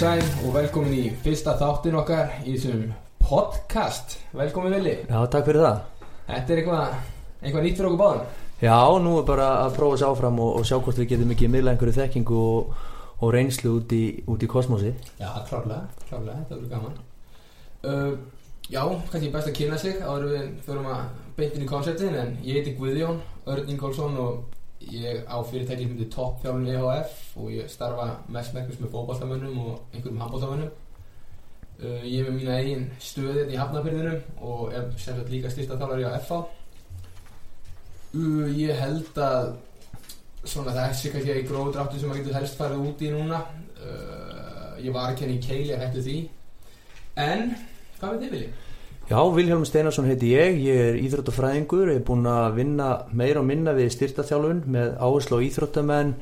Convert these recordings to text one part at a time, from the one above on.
sæl og velkomin í fyrsta þáttin okkar í þessum podcast. Velkomin Vili. Já, takk fyrir það. Þetta er eitthvað, eitthvað nýtt fyrir okkur báðum? Já, nú er bara að prófa þessi áfram og, og sjá hvort við getum ekki miðla einhverju þekkingu og, og reynslu út í, út í kosmosi Já, klárlega, klárlega, þetta verður gaman. Uh, Já, kannski best að kynna sig áður við förum að beintin í konceptin en ég heiti Guðjón Örn Ingólfsson og ég á fyrirtæki sem heitir Top Fjálun EHF og ég starfa mest mekkurs með fótballtamönnum og einhverjum handballtamönnum uh, Ég er með mína eigin stöðið í Hafnarfyrðinum og er sem sagt líka styrsta þálari á FH uh, Ég held að svona þessi kannski í gróðu dráttu sem maður getur helst farið út í núna. Uh, Ég var að kenna í keili hættu því. En, hvað veit þið viljið? Já, Vilhelm Steinarsson heiti ég, ég er íþróttafræðingur, ég er búinn að vinna meira og minna við styrtaþjálfun með áherslu á íþróttamenn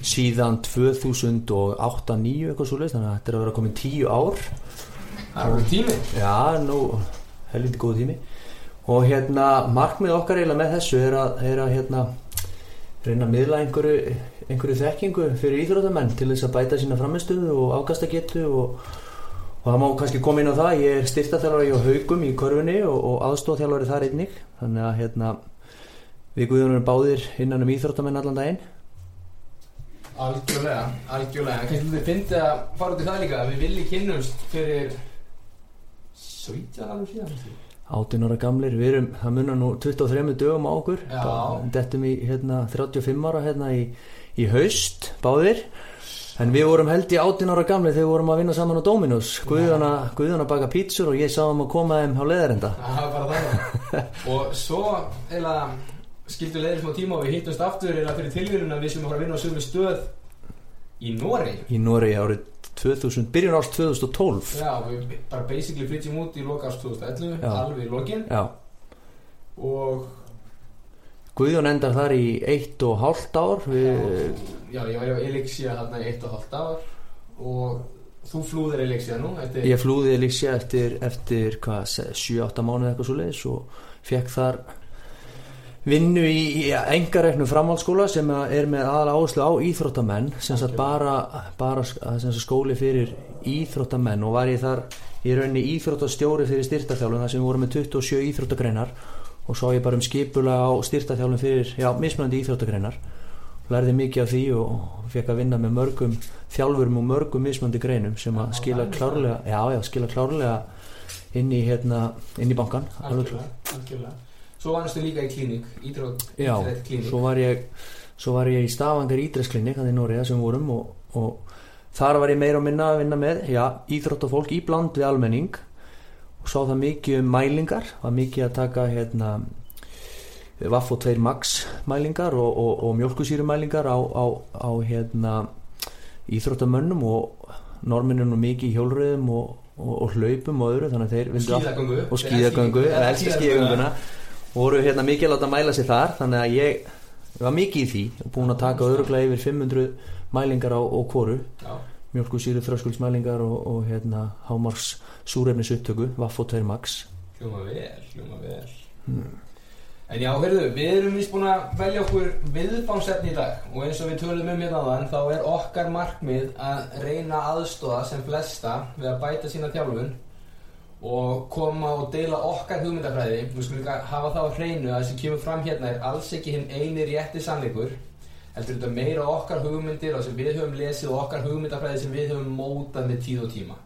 síðan 2008-2009 eitthvað svo leist, þannig að þetta er að vera komin tíu ár. Það er tími. Já, nú, helviti góð tími. Og hérna, markmið okkar eiginlega með þessu er að, er að hérna, reyna að miðla einhverju, einhverju þekkingu fyrir íþróttamenn til þess að bæta sína framistuðu og afkastagetu og, og það má kannski koma inn á það ég er styrtaþjálfari á haugum í korfunni og, og aðstóðþjálfari þar einnig. Þannig að hérna, við guðunum báðir innan um íþróttamenn allan daginn. Algjörlega, algjörlega. Kannski þið fyndið að fara út í það líka Við viljið kynnumst fyrir 17 árum síðan held ég. 18 ára gamlir, við erum, það munar nú 23 dögum á okkur. Dettum í hérna, 35 ára hérna í, í haust, báðir En við vorum held í 18 ára gamli þegar við vorum að vinna saman á Dominus Guðjón að Guðjón að baka pítsur og ég sá um að koma þeim á leðarenda Það var bara það. Og svo eða skildu leiðir smá tíma og við hittumst aftur eða fyrir tilvíðun að við sem fara að vinna á sömu stöð í Nóri Í Noregi árið 2000, byrjun árs 2012 Já, við bara basically flytjum út í loka árs 2011 Já. alveg í lokin. Já, og Guðjón endar þar í eitt og hálft ár. Við, já, ég var á Elixia þarna í eitt og hálft ár og þú flúðir Elixia nú eftir, Ég flúði Elixia eftir, eftir hvað, 7-8 mánuð eitthvað svo leiðis og fekk þar vinnu í, engareknu framhaldsskóla sem er með aðal áherslu á íþróttamenn sem sagt bara, bara sem skóli fyrir íþróttamenn og var ég þar í rauninni íþróttastjóri fyrir styrtaþjálfum þar sem við vorum með 27 íþróttagreinar og svo ég bara um skipula á styrtaþjálfum fyrir, já, mismunandi íþróttagreinar. Lærði mikið af því og fekk að vinna með mörgum þjálfurum og mörgum mismunandi greinum sem að skila klárlega já, já, skila klárlega inn í, hérna, inn í bankan algjörlega, algjörlega. Svo vannastu líka í Já, íþrótt klínik svo var ég svo var ég í Stavangar ídresklinni hann í Nóriða sem vorum og, og þar var ég meira og minna að vinna með já, íþróttafólk í bland við almenning og sá það mikið um mælingar var mikið að taka hérna Vaff og 2 Max mælingar og, og, og mjölkusýru mælingar á, á, á hérna íþróttamönnum og norminum mikið í hjólröðum og, og, og hlaupum og öðru skíðagöngu. Og skíðagöngu, skíðagönguna. voru hérna mikið láta mæla sig þar þannig að ég var mikið í því og búin að taka öruglega yfir 500 mælingar á, á kóru Já, mjölkusýru þröskuldsmælingar og, og hérna hámars súrefnis upptöku Vaff og 2 Max. Hljóma vel, hljóma vel. Hmm. En já, heyrðu, við erum vist búin að velja okkur viðfánsefni í dag og eins og við tölum um hérna áðan þá er okkar markmið að reyna aðstóða sem flesta við að bæta sína þjálfun og koma og deila okkar hugmyndafræði. Við skulum hafa það á hreinu að það sem kemur fram hérna er alls ekki hinn eini rétti sannleikur heldur þetta meira okkar hugmyndir og sem við höfum lesið og okkar hugmyndafræði sem við höfum mótað með tíð og tíma.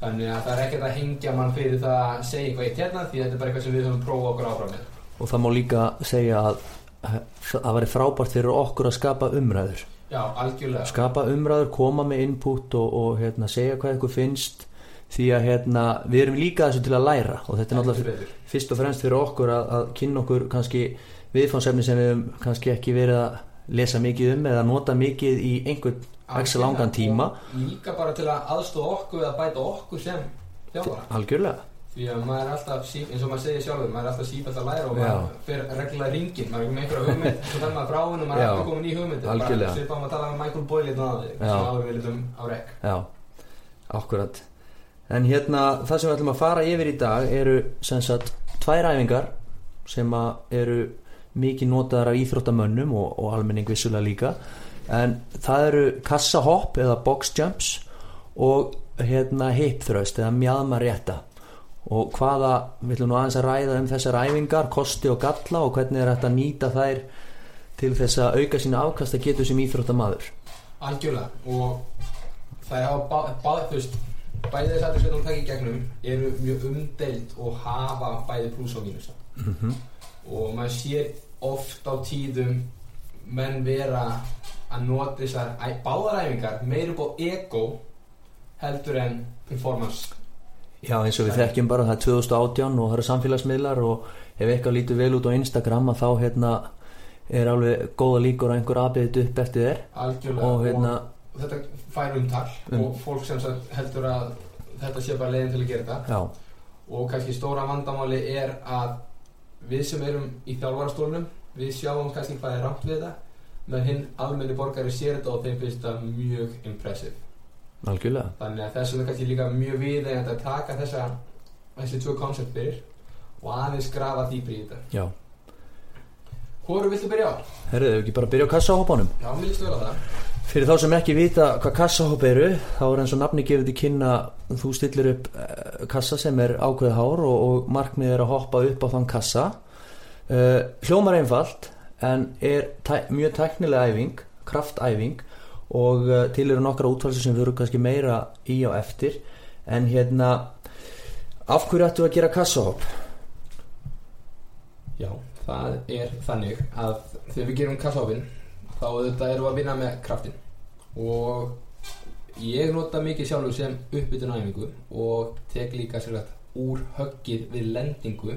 Þannig að það er ekkert að hengja mann fyrir það að segja eitthvað eitt hérna því þetta er bara eitthvað sem við höfum prófað okkur áfram með. Og það má líka segja að það væri frábært fyrir okkur að skapa umræður. Já, algjörlega. Skapa umræður, koma með input og, og hérna, segja hvað ykkur finnst því að hérna, við erum líka þessu til að læra. Og þetta er náttúrulega fyrst og fremst fyrir okkur að, að kynna okkur kannski viðfánsefni sem við kannski ekki verið að lesa mikið um eða nota mikið í einhvern ekki langan tíma. Líka bara til að aðstofa okkur eða bæta okkur sem þjálfara. Algjörlega. Því að maður er alltaf, eins og maður segir sjálfur maður er alltaf sífælt að læra og maður fer reglulega ringin, maður er með einhverja hugmynd svo maður frá hennu, maður er alltaf komin í hugmynd Algjörlega. svipað um að tala með Michael Boyle Já. sem áður við litum á rekk já, akkurat en hérna það sem við ætlum að fara yfir í dag eru sem sagt tvær æfingar sem að eru mikið notaðar af íþróttamönnum og, og almenning vissulega líka. En það eru kassahopp eða box jumps og hérna hipþröst eða mjadma rétta. Og hvaða, við ætlum nú aðeins að ræða um þessar æfingar, kosti og galla og hvernig er þetta að nýta þær til þess að auka sína afkasta getur sem íþróttamaður. Algjörlega. Og það er á bá, bá, þú veist bæði þess að þess að taka í gegnum eru mjög umdeild og hafa bæði pluss og mínus. Mm -hmm. Og maður sér oft á tíðum menn vera að nota þessar æ- báðar æfingar meir upp á ego heldur en performance. Já eins og við þekkjum bara það er 2018 og það eru samfélagsmiðlar og ef eitthvað lítur vel út á Instagram að þá hérna er alveg góða líkur að einhver aðbyrðið upp eftir þér. Algjörlega og hérna og þetta fær umtal Um. og fólk sem heldur að þetta sé bara leiðin til að gera þetta. Já, og kannski stóra vandamáli er að við sem erum í þjálfarastólunum við sjáum kannski hvað er rámt við þetta með hinn almenni borgari sér þetta og þeim finnst það mjög impressive. Algjörlega. Þannig að þess vegna kannski líka mjög viðeigandi að taka þessa þessi tvö koncept fyrir og aðeins grafa dýpri í þetta. Já, Hvoru viltu byrja á? herruðu, ef ekki bara byrja á kassahópanum Já, mér líst vel á það Fyrir þá sem ekki vita hvað kassahóp eru þá er eins og nafni gefið til kynna þú stillir upp eh, kassa sem er ákveðið hár og, og markmið er að hoppa upp á þann kassa uh, hljómar einfalt en er tæ mjög tæknilega æfing kraftæfing og uh, til eru nokkra útvalsi sem við eru kannski meira í á eftir en hérna af hverju ættu að gera kassahóp? Já, það er þannig að þegar við gerum kassahópin þá auðvitað erum við að vinna með kraftin og ég nota mikið sjálfur sem uppbytun æfingu og tek líka sér að úr höggið við lendingu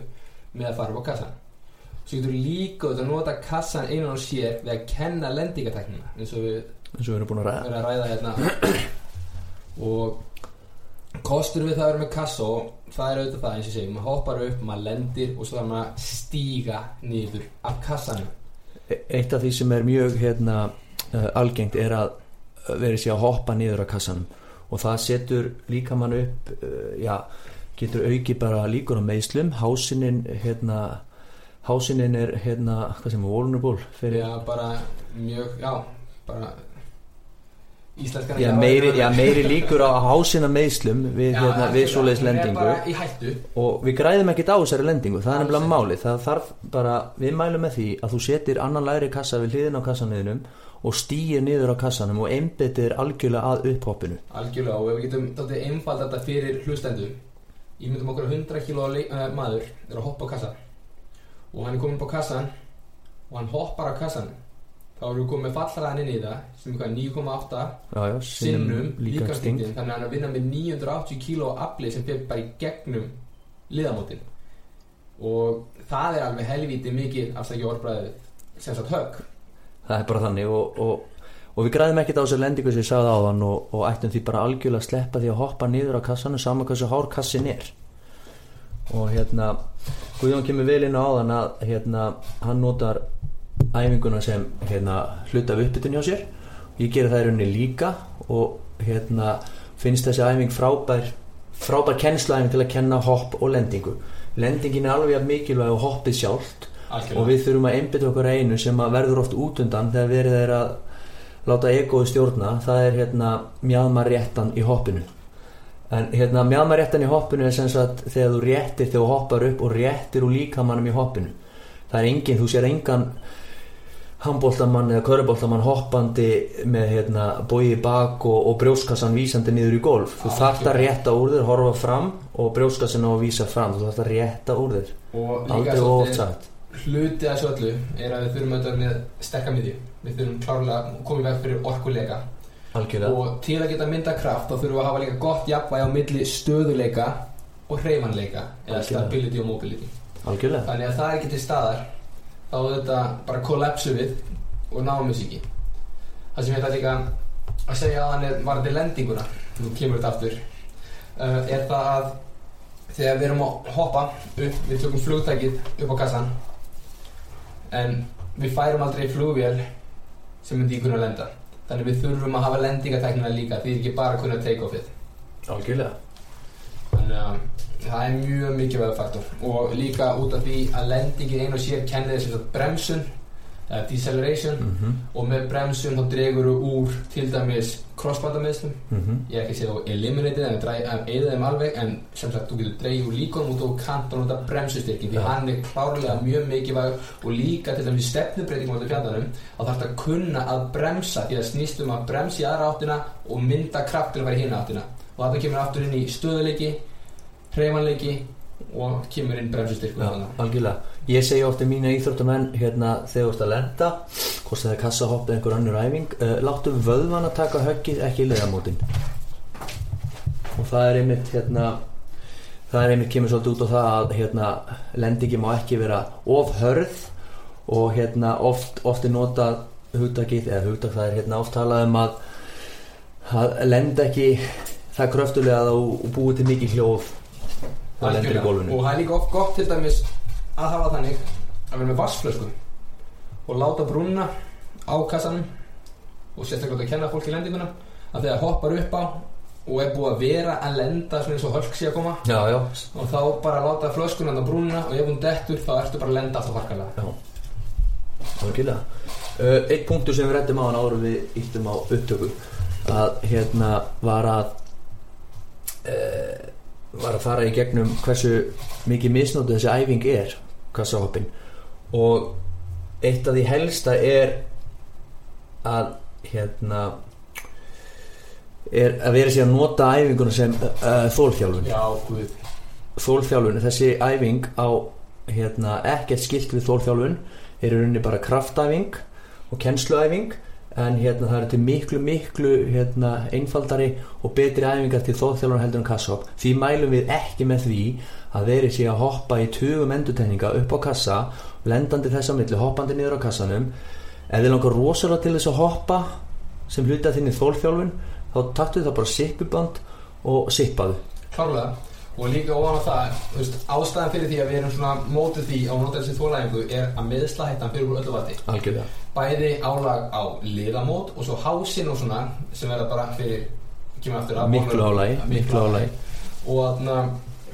með að fara á kassan svo getur líka auðvitað að nota kassan einan og sér við að kenna lendingateknina eins og við eins og við erum búin að ræða. að ræða hérna. Og kostur við það að vera með kassa og það er auðvitað það eins og segi maður hoppar upp, maður lendir og svo þarf maður að stíga niður af kassanum Eitt af því sem er mjög hérna, uh, algengt er að verið sér að hoppa niður að kassanum. Og það setur líka mann upp uh, já, getur auki bara líkur á meðslum hásinin hérna, hásinin er hérna, hvað sem er vulnerable fyrir, já, bara mjög, já, bara íslenskar já, meiri, já, meiri líkur á hásina meðslum við, hérna, við svoleiðis lendingu. og við græðum ekkert á þessari lendingu það er nefnilega máli það þarf bara, við mælum með því að þú setir annan læri kassa við hliðin á kassaniðinum og stýir niður á kassanum og einbyttir algjörlega að upphoppinu. Algjörlega og við getum dálítið einfald þetta fyrir hlustendum ég myndum okkur að 100 kg uh, maður er að hoppa á kassan og hann er komin upp á kassan og hann hoppar á kassan þá erum við komin með fallræðan inn í það sem er hvað 9,8 já, já, sinnum líka sting. Stingin þannig að hann vinna með 980 kg afli sem fyrir bara í gegnum liðamótin. Og það er alveg helvíti mikið afsækja orðbræðið sem sagt högg. Það er bara þannig og, og, og við græðum ekkert á þessari lendingu sem ég sagði áðan og, og ættum því bara algjörlega að sleppa því að hoppa niður á kassanum saman hversu hár kassin er. Og hérna Guðjón kemur vel inn á áðan að hérna, hann notar æfinguna sem hérna, hluta af uppbytun hjá sér. Ég geri það í rauninni líka og hérna, finnst þessi æfing frábær frábær kennsluæfing til að kenna hopp og lendingu. Lendingin er alveg mikilvæg og hoppið sjálft og við þurfum að einbytta okkur einu sem verður oft út undan þegar verið er að láta egoði stjórna. Það er hérna mjadma réttan í hoppinu. En hérna mjadma réttan í hoppinu er sem sagt þegar þú réttir þegar þú hoppar upp og réttir úr líkamannum í hoppinu. Það er engin, þú sér engan handbóltamann eða köruboltamann hoppandi með hérna bóið í bak og, og brjóskassan vísandi niður í golf. Þú Algjörlega. þarft að rétta úr þér, horfa fram og brjóskassan á að vísa fram. Þú þarft að rétta úr þér. Og aldrei of oft svolítið sagt. hluti að þessu öllu er að við þurfum auðvitað með sterka miðju. Við þurfum klárlega að koma í veg fyrir orkuleika. Algjörlega. Og til að geta mynda kraft þá þurfum við að hafa líka gott jafnvægi á milli stöðuleika og hreyfanleika eða stability og mobility. Algjörlega. Þannig að það er ekki til staðar þá er þetta bara kollapsu við og náum þessu ekki. Það sem ég ætla líka að segja að hann er varandi lendinguna nú kemur þetta aftur uh, er það að þegar við erum að hoppa upp, við tökum flugtækið upp á kassan en við færum aldrei flugvél sem myndi í kunna lenda. Þannig við þurfum að hafa lendingateknina líka því ekki bara að kunna take offið algjörlega Þannig að það er mjög mikilvæg faktor og líka út af því að lendingin einu og sér kennir þess að bremsun eða deceleration mhm, og með bremsun þá dregur þú úr til dæmis crossbandamiðslum mhm. Ég er ekki segja þú eliminated en eða þeim alveg en sem sagt þú getur dreigð úr líkonum og þú kannt að nota bremsustyrki því Já. hann er klárlega mjög mikilvæg og líka til dæmis stefnubreitingum á þetta fjandanum að þarf að kunna að bremsa því að snýst um að bremsa í aðra áttina og mynda kraft til að fara í hina áttina. Og þetta kemur aftur inn í stöðuleiki hreyfanleiki og kemur inn bremsustyrku Já, algjörlega. Ég segi ofta mínu íþróttamenn hérna þegar þú ert að lenda hvort það er kassahopp eða einhver annur æfing uh, láttu vöðvan að taka höggið ekki í leiðamótin og það er einmitt hérna það er einmitt kemur svolítið út á það að hérna lendingi má ekki vera of hörð og hérna oft, oft er notað hugtakið eða hugtak það er hérna oft talað um að að lenda ekki það kröftulega að þú búið til mikið hljóð það lendir í gólfinu. Og það er líka oft gott til dæmis að hafa þannig að vera með vassflösku og láta brúna á kassanum og sérstaklega að kenna fólki lendinguna að þegar hoppar upp á og er búið að vera að lenda svona eins og hölk sé að koma Já, já, og þá bara láta flöskuna á brúna og ef hún dettur þá ertu bara að lenda alltaf farkalega Já, algjörlega. Uh, Eitt punktur sem við rættum á hann árum við íttum á upptöku að hérna var að uh, var að fara í gegnum hversu mikið misnótið þessi æfing er kassahoppin og eitt af því helsta er að hérna er að vera sér að nota æfinguna sem uh, þólþjálfun Já, guð. Þólþjálfun, þessi æfing á hérna, ekkert skilt við þólþjálfun er rauninni bara kraftæfing og kennsluæfing en hérna það eru til miklu miklu hérna, einfaldari og betri æfingar til þólþjálfun heldur en kassahopp því mælum við ekki með því að þeir sé að hoppa í tugum endurtegninga upp á kassa lendandi þess að milli, hoppandi niður á kassanum. Ef þið langar rosalega til þess að hoppa sem hluti að þinni þólþjálfun þá taktu það bara sippuband og sippaðu. Klárlega og líka ofan á það, þú veist, ástæðan fyrir því að við erum svona mótið því á nota þessi þólæfingu er að meðslahættan fyrir úr öllu vati algjörlega. Bæði álag á liðamót og svo hásinn og svona sem verða bara fyrir kemur aftur að miklu álægi, miklu álægi og þarna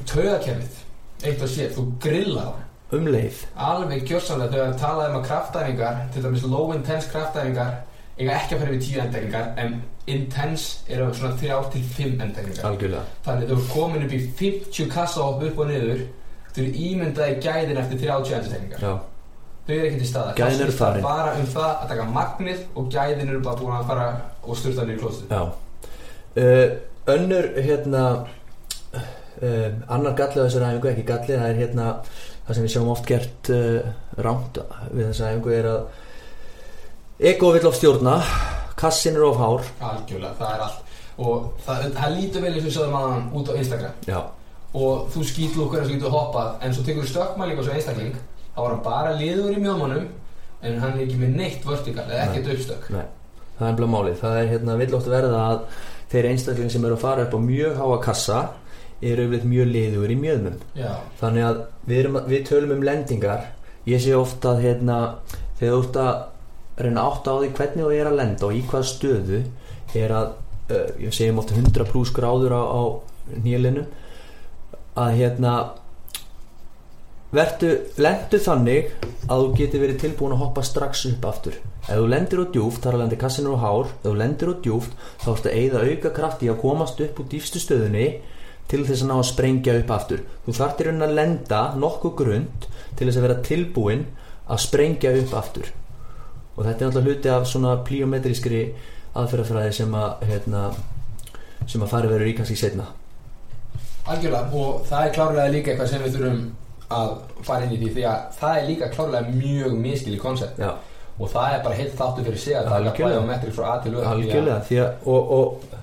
taugakerfið eitt og sér, þú grillar á um leið. Alveg gjörsamlega þegar við talaðum að kraftæfingar til dæmis low intense kraftæfingar eiga ekki að fara við tíu endæfingar en intense eru svona þrjá til fimm endæfingar algjörlega. Þannig þú er komin upp í 50 kassa upp og niður. Þú er ímyndaði gæðin eftir 30 endæfingar já, þau eru ekki til staðar. Gæðin eru farin. bara um það að taka magnið og gæðin eru bara búin að fara og styrta niður klóstu já. Uh, önnur hérna uh, annar gallið á þessari æfingu ekki gallið, það er hérna það sem við sjáum oft gert uh, rámt við þessari æfingu er að ego vill of stjórna kassin er of hár. Algjörlega, það er allt. Og það, það lítur vel eins og við sögum aðan út á Instagram. Já, og þú skýtur okkur og getur hoppað en svo tekur stökkmæling á svo einstakling þá var hann bara liður í mjómanum en hann er ekki með neitt vertikal eða ekkert uppstök. Nei. Það er bara málið, það er hérna vill oft verða að þeir einstakling sem eru að fara upp á mjög háa kassa eru yfirleitt mjög liður í mjöðmum. Já, þannig að við, að- við tölum um lendingar. Ég sé ofta að hérna, þegar þú ert að reyna átt á því hvernig þú er að lenda og í hvað stöðu er að uh, ég segjum ofta 100 pluss gráður á, á nýlinu að hérna vertu, lendu þannig að þú geti verið tilbúin að hoppa strax upp aftur. Ef þú lendir á djúft, þar að lendi kassinur á hár ef þú lendir á djúft, þá ertu að eigða auka kraft í að komast upp úr dýfstu stöðunni til þess að ná að sprengja upp aftur. Þú í raunin að lenda nokkuð grund til þess að vera tilbúin að sprengja upp aftur og þetta er alltaf hluti af svona plíometrískri aðferðafræði sem að hérna, sem að fari verður í kannski setna algjörlega og það er klárlega líka eitthvað sem við þurfum að fara inn í því því að það er líka klárlega mjög miskil í koncept og það er bara heilt þáttu fyrir sig að það er að bæða metri frá A til að- algjörlega og, og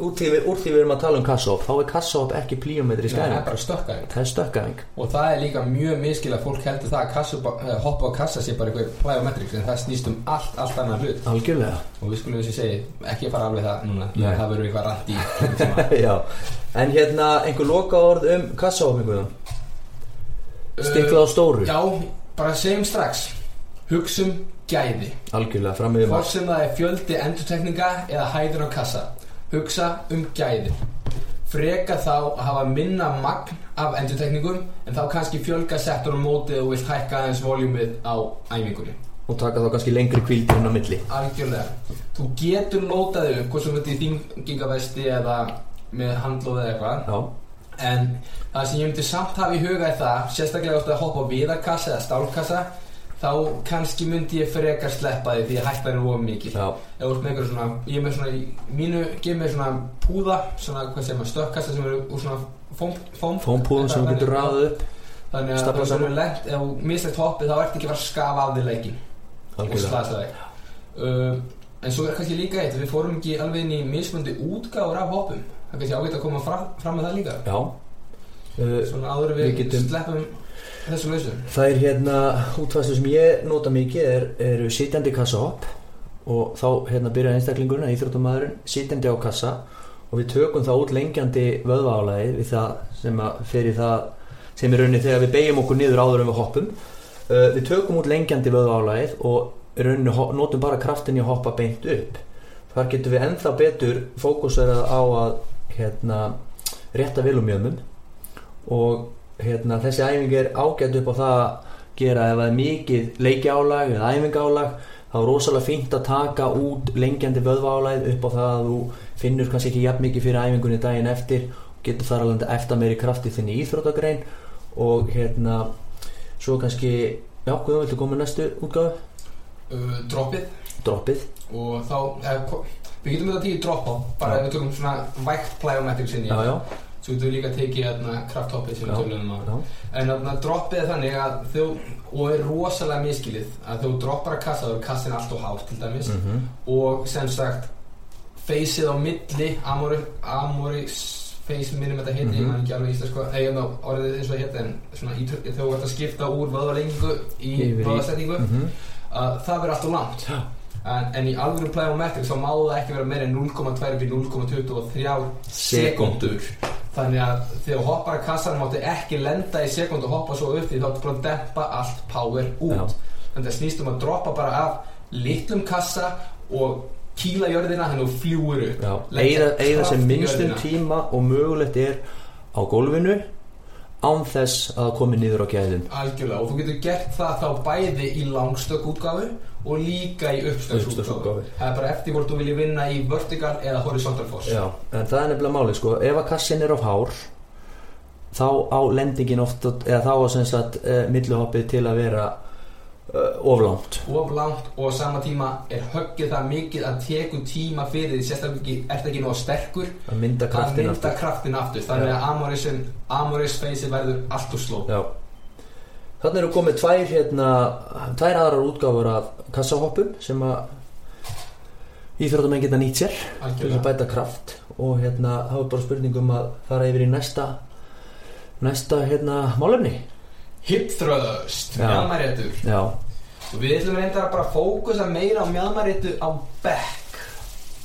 úr því, við, úr því við erum að tala um kassahopp þá er kassahopp ekki plíometrísk Nei, það er stökkaðing og það er líka mjög miskil að fólk heldur það að kassa, eh, hoppa á kassa sé bara eitthvað plyometrics en það snýst um allt, allt annar hlut. Algjörlega. Og við skulum þessi segi, ekki að fara alveg það núna Nei. það verður eitthvað rætt í en hérna einhver loka orð um kassahoppingu stiklað á stóru? Já, bara segjum strax. Hugsum gæði. Algjörlega fram með hvort sem það er fjöldi endurtekninga eða hæður á kassa hugsa um gæði freka þá að hafa minna magn af endurtekningum en þá kannski fjölga settur á móti og vilt hækka aðeins voljúmið á æfingunni. Og taka þá kannski lengri kvíldir inn á milli. Algjörlega. Þú getur lótaði upp hvort sem þetta í þingingavesti eða með handlóð eða eitthvað. Já, en það sem ég myndi samt hafa í huga er það sérstaklega átt að hoppa á viðarkassa eða stálkassa þá kannski myndi ég frekar sleppa því því að hættan er of Ef þú ert með svona, ég er með svona í mínu, gef mér svona púða svona, hvað segir maður, stökkassa sem eru úr svona fóm, fóm, fómpúðum sem getur ráðið upp þannig að það er lent, ef þú mislegt hoppið þá ertu ekki að fara að skafa af því leikin og slasa þig uh, en svo er kannski líka eitt, við fórum ekki alveg inn í mismundi útgáður af hoppum. Það er kannski ágætt að koma fram, fram með það líka. Já svona áður Við við, getum- sleppum þessu lausu Það er hérna útfæslu sem ég nota mikið er, eru sitjandi kassahopp og þá hérna byrjar einstaklingurinn að íþróttumæðurinn sitjandi á kassa. Og við tökum þá út lengjandi vöðvaálæði við það sem að fyrir það sem er rauninni þegar við beigjum okkur niður áður en við hoppum. Uh, við tökum út lengjandi vöðvaálæðið og rauninni notum bara kraftin í að hoppa beint upp. Þar getum við ennþá betur fókusera á að hérna rétta vilumjöfnum og hérna, þessi æfing er ágætt upp á það að gera. Ef það er mikið leikjálag eða æfingálag þá er rosalega fínt að taka út lengjandi vöðválæð upp á það að þú finnur kannski ekki jafn mikið fyrir æfingunni daginn eftir og getur þar alveg eftir meiri krafti þinn í íþróttagrein. Og hérna svo kannski, já, hvað viltu koma næstu útgáfu? uh, droppið. Droppið. Og þá, eh, við getum þetta tíu droppa bara ef við tökum svona vægt plyometrics inn í. Já, já, getum við líka tekið hérna, krafthoppið sem við tölum um En þarna droppið er þannig að þú, og er rosalega miskilið, að þú droppar að kassa, þá er kassin allt og hátt til dæmis. Mhm, og sem sagt feysið á milli, amori, feys minnum þetta heiti, ég Mhm. man ekki alveg ég ná orðið eins og það heiti, en svona ítr- þegar þú ert að skipta úr vöðvalengingu í vöðvasetningu, mhm, að það verður allt og langt. Já. En, en í alvöru plyometrics þá má það ekki vera meira en 0,2 við 0,23 sekundur þannig að þegar hoppar að kassan máttu ekki lenda í sekund og hoppa svo upp því þá ertu bara að dempa allt power út. Þannig að það snýst um að droppa bara af litlum kassa og kýla jörðina þannig að þú fljúur upp. Kraft sem minnstum tíma og mögulegt er á gólfinu án þess að komi niður á gæðin. Algjörlega. Og þú getur gert það þá bæði í langstökk útgáfu og líka í útgáfu það er bara eftir hvort þú viljið vinna í vertical eða horizontal force. Já, það er nefnilega máli sko. Ef að kassin er of hár þá á lendingin oft eða þá á sem sagt uh, milluhoppið til að vera uh, oflangt of langt og á sama tíma er höggið það mikið að teku tíma fyrir því sérstaklega ekki, ert ekki nóg sterkur að mynda kraftin aftur. aftur. Þannig að Amoris, feysi verður allt og sló Já Þannig eru komið tvær hérna tvær aðrar útgáfur af kassahoppum sem að íþróttamenn geta nýtt sér til þess að bæta kraft. Og hérna þá er bara spurningum að fara yfir í næsta næsta hérna málefni. Hip thrust, Já. mjálmaréttur Já, og við ætlum reyndar að bara fókusa meira á mjálmaréttu á back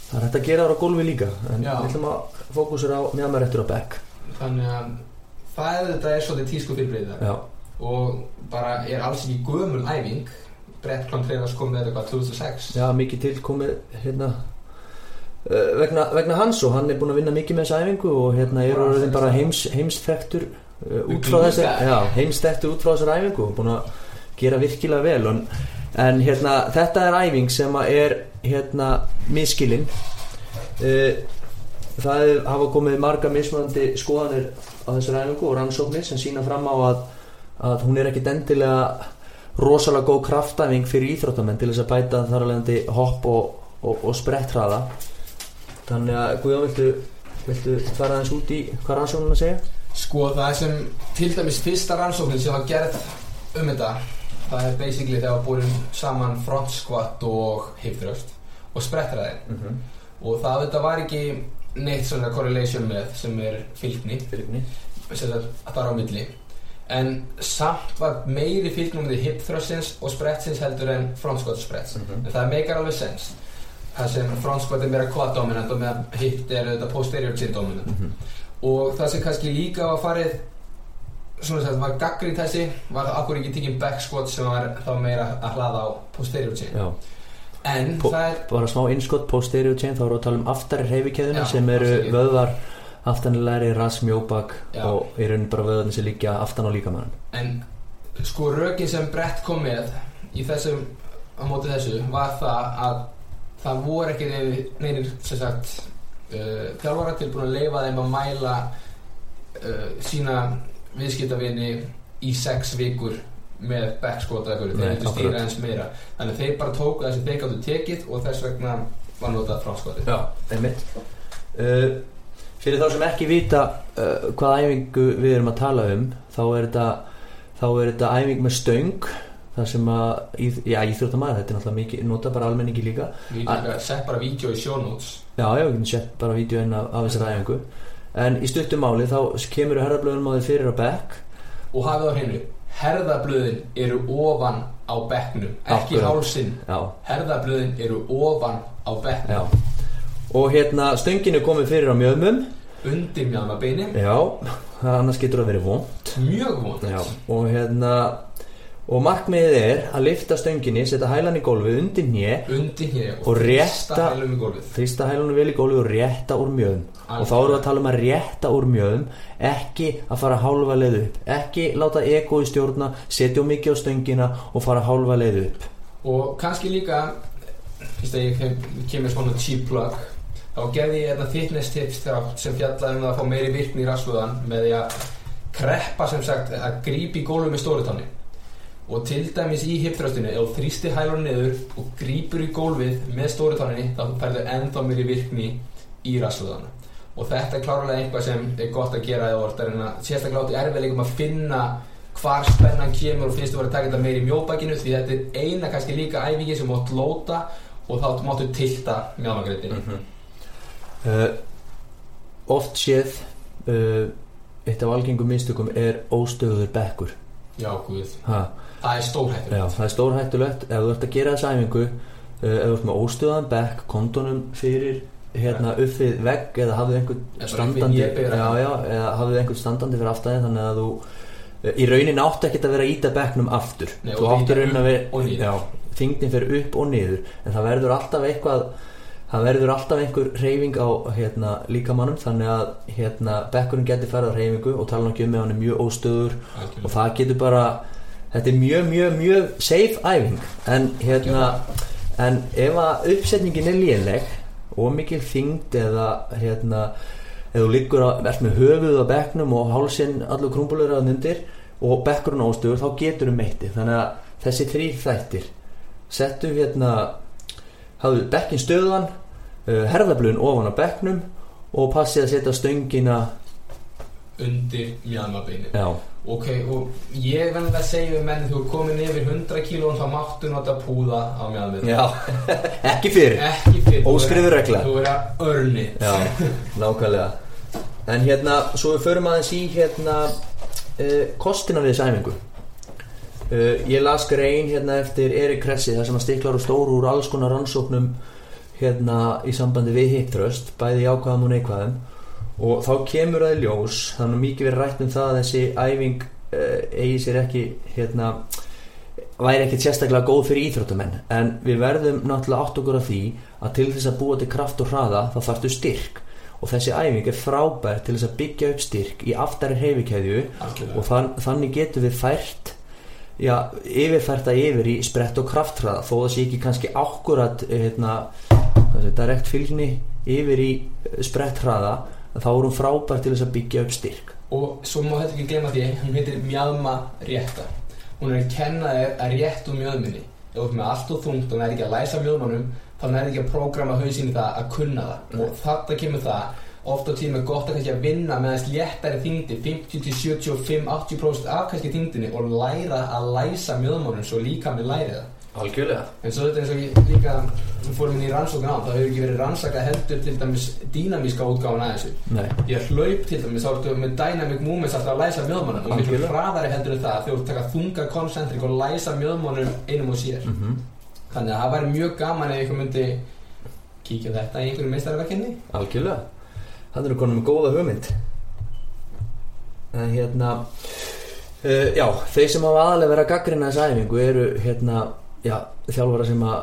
það er hægt að gera það á gólfi líka en við ætlum að fókusur á eftir á back þannig að það er þetta er svolítið tísku fyrirbreyðar Já, og bara er alls ekki gömul æfing. Brett Contreras kom með þetta hvað 2006 já mikið til komið hérna uh, vegna, vegna hans og hann er búinn að vinna mikið með þessa æfingu og hérna er Bara orðin bara heims, heimsþektur uh, út Við frá já, heimsþektur út frá þessar æfingu og búinn að gera virkilega vel. En, en hérna þetta er æfing sem er hérna miskilinn uh, það er, hafa komið marga mismunandi skoðanir á þessar æfingu og rannsóknir sem sína fram á að, að hún er ekkit endilega rosalega góð kraftæfing fyrir íþróttamenn til þess að bæta þar alvegandi hopp og, og, og sprettræða þannig að Guðjón viltu, viltu fara aðeins út í hvað rannsóknum að segja? Sko það sem til dæmis fyrsta rannsóknin sem var gerð um þetta. Það er basically þegar búin saman front squat og hip thrust og sprettræði Mm -hmm. og það þetta var ekki neitt svona correlation með sem er fylgni. Fylgni. Að það er á milli en samt var meiri fylgni um því hip thrustins og sprettsins heldur en front squat og spretts Mhm. en það meikar alveg sens það sem front squat er meira quad dominant og meðan hip er þetta posterior chin dominant Mhm. og það sem kannski líka var farið svona sem var gaggrið þessi var akkur ekki tekinn back squat sem var þá meira að hlaða á posterior chain Já, en Po- það er bara smá innskott posterior chain þá erum við að tala um aftari reyfikeðuna sem eru afsakið. Vöðvar aftanilegri, ras, mjóbak Já. og í raunin bara vöðvarnir sem liggja aftan á líkamann en sko rökin sem Brett kom með í þessum á móti þessu var það að það voru ekki neynir, sem sagt uh, þjálfara tilbúin að leifa þeim að mæla uh, sína viðskiptavinni í sex vikur með backskot eða eitthvað, þeir akkurat. stýra eins meira þannig þeir bara tóku þessi þeir gáttu tekið og þess vegna var notað framskotið Já, einmitt uh, Fyrir þá sem ekki vita uh, hvað æfingu við erum að tala um þá er þetta, þá er þetta æfing með stöng þar sem að, já, íþróttamæður þetta er náttúrulega mikið, nota bara almenningi líka. Við getum sett bara vídeo í notes. Já, já, við getum sett bara vídeo inn af, af þessari æfingu. En í stuttum máli þá kemur herrablöðunum á því fyrir á bekk. Og hafið á hreinu herðablöðin eru ofan á bekknum ekki Já, herðablöðin eru ofan á bekknum. Já. Og hérna stöngin er komið fyrir á mjöðmum undir mjálmabeinin Já, annars getur það verið vond mjög vond og hérna og markmiðið er að lifta stönginni setja hælan í gólfið undir undir hér Og rétta- þrýsta hælunum vel í gólfið og rétta úr mjöðum og þá erum við að tala um að rétta úr mjöðum ekki að fara hálfa leið upp. Ekki láta ego í stjórna setja mikið á stöngina og fara hálfa leið upp. Og kannski líka ég kem, kemur svona plug þá gerði ég þetta fitness tips þátt sem fjallaði um að fá meiri virkni í rasluðan með því að kreppa sem sagt að grípa í gólfið með stórutáni og til dæmis í hipþröstinu ef þú þrýstir hælun niður og grípur í gólfið með stórutáninni þá færðu ennþá meiri virkni í rasluðan og þetta er klárlega eitthvað sem er gott að gera eða orð en að sérstaklega átti erfiðleikum að finna hvar spennan kemur og finnst þú verið að taka þetta meiri í mjóbakinu því þetta er eina kannski líka æfingi sem mátt lóta og þá máttu tilta mjálmagreitin uh, oft séð uh, eitt af algengum mistökum er óstöður bekkur. Já, ha, það er stórhættur já, það er stórhættulegt. Ef þú ert að gera þessa æfingu uh, ef þú ert með óstöðan bekk kontonum fyrir hérna upp við vegg eða hafðu einhvern standandi já, já, eða hafðu einhvern standandi fyrir aftæði þannig að þú í raunin átt ekkert að vera íta bekknum aftur. Nei, þú ýta raunin að vera þingdin fyrir upp og niður en það verður alltaf eitthvað það verður alltaf einhver reyfing á hérna, líkamannum þannig að hérna, bekkurinn getur færð á reyfingu og tala ekki um ef hann er mjög óstöður og það getur bara þetta er mjög, mjög, mjög safe æfing. En hérna en ef að uppsetningin er léleg og mikil þyngd eða hérna ef þú liggur að ert með höfuð á bekknum og hálsinn allur krúmbulur að undir og bekkurinn óstöður þá getur um meitti þannig að þessi þrýr þættir settu hérna hafðu bekkin stöðan herðablun ofan á bekknum og passið að setja stöngina undir mjálmabeinin já, Ok, og ég verður að segja menn þú er komin yfir 100 kílón þá máttu nota púða á mjálmabeinin já. ekki fyrir Óskrifuð regla. Þú er að örni Já, nákvæmlega. En hérna, svo við förum aðeins í hérna uh, kostina við þessu æfingu. Uh, Ég las grein hérna eftir Erik Kressi þar sem að stiklar og stóru úr alls konar rannsóknum hérna í sambandi við hiptröst bæði jákvæðum og neikvæðum og þá kemur það í ljós þannig mikið verið rætt um það að þessi æfing uh, eigi sér ekki hérna væri ekkert sérstaklega góð fyrir íþróttamenn. En við verðum náttúrulega átt okkur af því að til þess að búa til kraft og hraða þá þarftu styrk. Og þessi æfing er frábær til þess að byggja upp styrk í aftari Algjörlega. og þann, þannig getum við fært já, yfirfært að yfir í sprett og krafthraða þó það sé ekki kannski ákkurat hérna, direkt fylgni yfir í sprett hraða þá er hún frábær til þess að byggja upp styrk. Og svo má þetta ekki glemma því hún heitir mjálma rétta. Hún er að kenna þér að rétt úr mjöðminni. Ef þú ert með allt og þungt og nær ekki að læsa mjöðmannum þá nær ekki að prógrama hausin í það að kunna það. Og þetta kemur það oft á tíma er gott að kannski að vinna með þess léttari þingdi 50-75-80% af kannski þingdinni og læra að læsa mjöðmannum svo líka með læri það Algjörlega. En svo þetta eins og ég líka við fórum inn í rannsókn á, það hefur ekki verið rannsakað heldur til dæmis dýnamíska útgáfan að þessu Nei, Ég hlaup til dæmis, þá ertu með dynamic movements alltaf að læsa mjöðmannum og miklu hraðari heldur en það þegar þú taka þunga koncentrik og læsa mjöðmannum einum og sér. Mm Þannig að það væri mjög gaman ef ykkur myndi kíkja þetta í einhverju meistarverkenni algjörlega. Hann eru konum góða hugmynd. En hérna uh, Já, þeir sem hafa aðalega verið að gaggrina þessa æfingu eru hérna, já, þjálfara sem að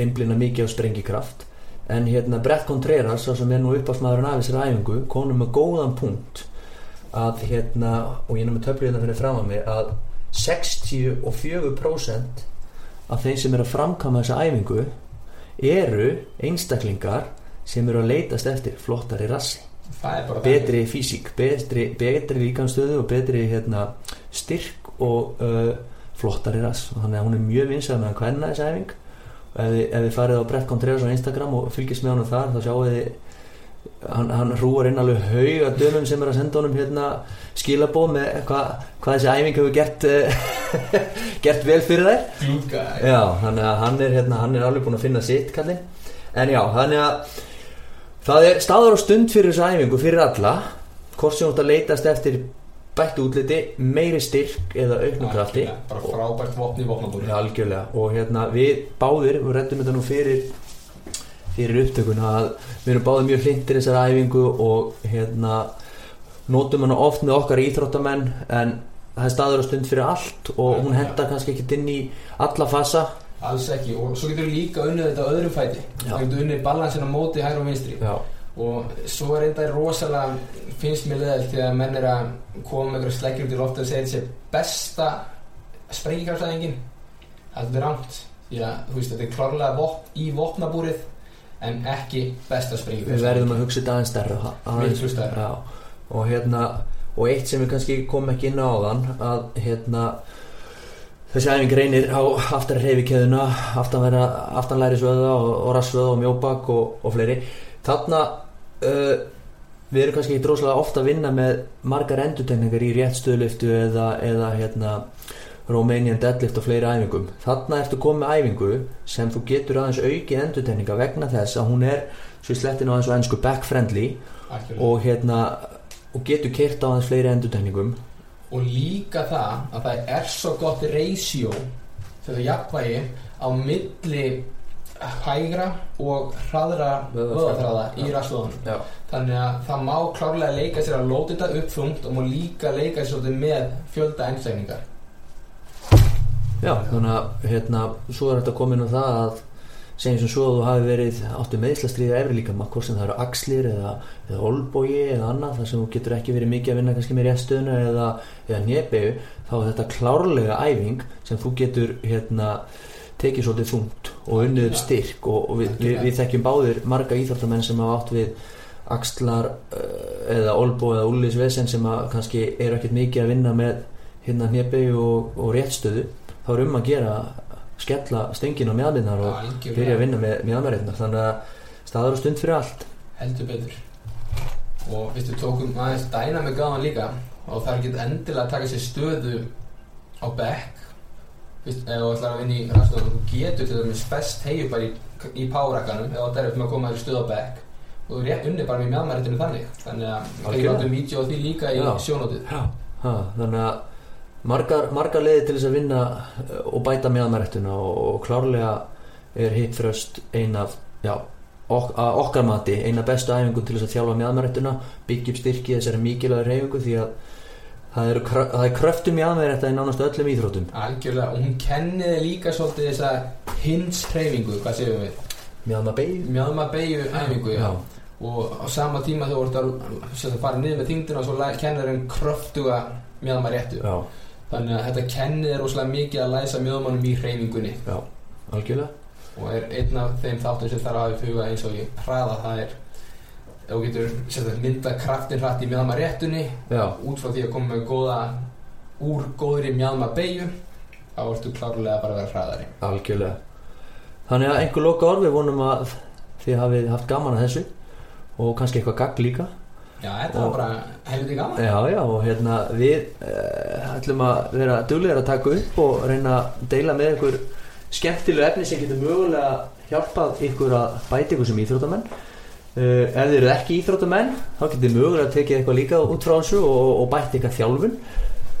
einblina mikið á sprengikraft. En hérna Brett Contreras sem er nú uppáfsmaðurinn af þessari æfingu konum með góðan punkt að hérna, og ég er með töflu hérna fyrir fram að mig að 64% af þeim sem eru að framkama þessa æfingu eru einstaklingar sem eru að leitast eftir flottari rassi. Er betri físík, betri, betri líkanstöðu og betri hérna, styrk og uh, flottari rass. Þannig að hún er mjög vinsað með að hvenna þessi æfing og ef ef þið farið á Brett Contreras á Instagram og fylgist með honum þar þá sjáu þið hann, hann rúar inn alveg haug að dömum sem er að senda honum hérna skilabóð með hvað hva þessi æfing hefur gert uh, gert vel fyrir þær. Glúka Já, þannig að hann er, hérna, hann er alveg búinn að finna sitt kallinn En já, þannig að það er staður og stund fyrir þessu æfingu fyrir alla. Hvort sem þú ert að leitast eftir bættu útliti, meiri styrk eða auknum krafti. bara frábært vopni í vopnabúri. Algjörlega. Og hérna við báðir, við rettum þetta nú fyrir fyrir upptökuna að við erum báðir mjög hlindir þessari æfingu og hérna notum hana oft með okkar íþróttamenn en það er staður og stund fyrir allt og Já, hún hendar kannski ekki inn í alla fasa. Alls ekki. Og svo getur við líka unnið þetta öðrum fæti. Það getur unnið balansin á móti hægur og vinstri. Já, og svo er þetta rosalega finnst mér leðalt þegar menn er að koma með einhverja sleggjur út í loftu og segja þessi besta sprengikraftsæðingin það er rámt því að þú veist þetta er klárlega vop, í vopnabúrið en ekki besta við sprengikraftsæðingin verðum að hugsa þetta aðeins stærra. Já, og hérna og eitt sem við kannski komum ekki inn á áðan að hérna þessi æfing reynir á aftar reyfikeðuna aftanlæri, aftanlæri svöða og, og rassvöða og mjóbak og, og fleiri. Þarna uh, við erum kannski ekki droslega ofta að vinna með margar endurtegningar í rétt stöðliftu eða, eða hérna Romanian deadlift og fleiri æfingum þarna ertu komið æfingu sem þú getur aðeins aukið endurtegninga vegna þess að hún er svo í slettinu aðeins og ennsku back friendly Algjörlega. og hérna og getur kert á aðeins fleiri endurtegningum og líka það að það er svo gott ratio þetta jafnvægi á milli hægra og hraðra vöðaþráða í rasslóðunum Já. þannig að það má klárlega leika sér að lóta þetta upp þungt og má líka leika sér með fjölda einstakningar Já, þannig að hérna, svo er þetta komin á það að segjum sem svo að þú hafi verið áttu meðslastriða efri líka hvort sem það eru axlir eða, eða olbogi eða annað þar sem þú getur ekki verið mikið að vinna kannski með réttstöðuna eða, eða nébegu þá er þetta klárlega æfing sem þú getur hérna tekið svolítið þungt og unnið upp styrk og, og við, við, við þekkjum báðir marga íþróttamenn sem hafa átt við axlar uh, eða olbo eða úlisvesen sem að kannski eru ekkert mikið að vinna með hérna nébegu og, og réttstöðu. Þá er um að gera skella stöngin á mjadminnar og Algjörlega. byrja að vinna með mjadmæriðna þannig að staður og stund fyrir allt. Heldur betur. Og við tókum aðeins dæna með gáðan líka og það er ekki endilega að taka sér stöðu á back Vist, ef þú ætlar að vinna í rastöðum þú getur til dæmis best hegju bara í, í powerrackanum ef þú derfið með að koma þér stöðu á back og þú er rétt unni bara með mjadmæriðinu þannig. Þannig að við Algjörlega. látum vídeo á því líka í sjónótið þannig að margar, margar leiði til þess að vinna uh, og bæta mjadmæriðna og, og klárlega er hitfröst ein af já, ok, okkar mati eina bestu æfingu til þess að þjálfa mjadmæriðna byggja upp styrki þessari mikilvægur reyfingu því að það, krö- það er kröftum mjadmæriðna í nánast öllum íþróttum. Algjörlega og hún kenniði líka svolítið þessa hins hreyfingu hvað séum við? Mjadma beig mjadma beigju æfingu já. já, og á sama tíma þú ert að fara niður með þingdina og svo kennir þeim kröftuga mjöðma réttu. Já, þannig að þetta kennir þeir rosalega mikið að læsa mjöðmannum í hreyfingunni. Já, algjörlega. Og er einn af þeim þáttum sem þarf að hafa í fuga eins og í hraða það er ef þú getur sagt, mynda kraftin hratt í mjöðma réttunni út frá því að koma með góða úr góðri mjöðma beigju þá ertu klárlega bara að vera hraðari. Algjörlega. Þannig að einhver loka orð við vonum að þið hafið haft gaman að þessu og kannski eitthvað gagg líka. Já, þetta Og- var bara helviti gaman. Já, já, og hérna við uh, ætlum að vera duglegar að taka upp og reyna að deila með ykkur skemmtilegu efni sem getur mögulega hjálpað ykkur að bæta ykkur sem íþróttamenn uh, ef þið eru ekki íþróttamenn þá getur mögulega að tekið eitthvað líka út frá þessu og, og bæta ykkar þjálfun.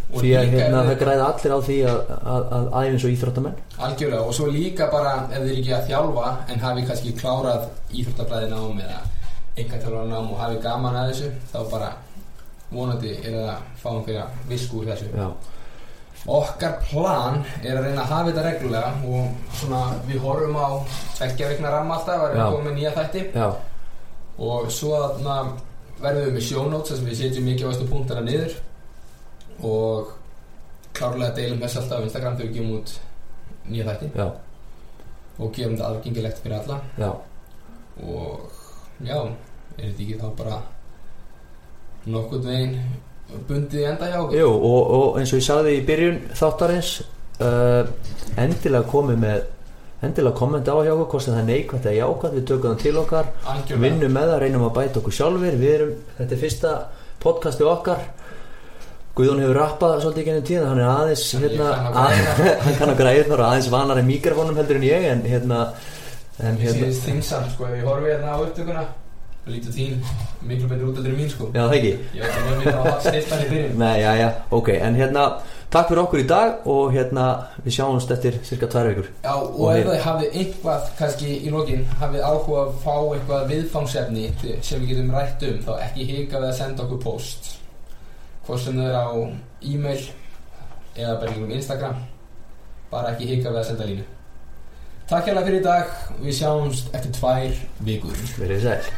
Og því að hérna, það þið- græða allir á því að, að, að æfins og íþróttamenn. Algjörlega og svo líka bara ef þið er ekki að þjálfa en hafi kannski klárað íþróttablaði nám eða einhverjum nám og hafi gaman að þessu þá bara vonandi er það að fá einhverja visku úr þessu. Já, Okkar plan er að reyna að hafa þetta reglulega og svona við horfum á tveggja vikna ramma alltaf og svo þarna verðum við með sjónóts sem við setjum mikilvægastu punktana niður. Og klárlega deilum þess alltaf á Instagram þegar við gefum út nýja þætti. Já, og gerum þetta aðgengilegt fyrir alla. Já, og já, er þetta ekki þá bara nokkurn veginn bundið enda hjá Jú, og, og eins og ég sagði í byrjun þáttarins uh, endilega komið með endilega kommenta á hjá okkur hvort sem það er neikvæmt eða jákvæmt við tökum það til okkar. Algjörlega. vinnum með það, reynum að bæta okkur sjálfur þetta er fyrsta podcasti okkar. Guðjón hefur rappað svolítið í gennum tíðan, hann er aðeins hérna, að hann kann að græða þar aðeins vanar en mikrofónum heldur en ég en hérna, en, Ég hérna. síðist þingsam, sko, ef ég horfi hérna á upptökuna lítur þín miklu betur út heldur en mín, sko. Já það ekki? Ég veit að við erum að stilt hann í byrjun. Nei, já, já, ok, en hérna takk fyrir okkur í dag og hérna við sjáumst eftir cirka tvær vikur. Já, og, Og ef þið hafið eitthvað, kannski í lokin hafið áhuga að fá eitthvað viðfangsefni sem við getum rætt um þá ekki hika við að senda okkur post. Hvort sem þau er á e-mail eða bara einhverjum Instagram bara ekki hika við að senda línu. Takk hérlega fyrir í dag við sjáumst eftir tvær vikur. Verið sæl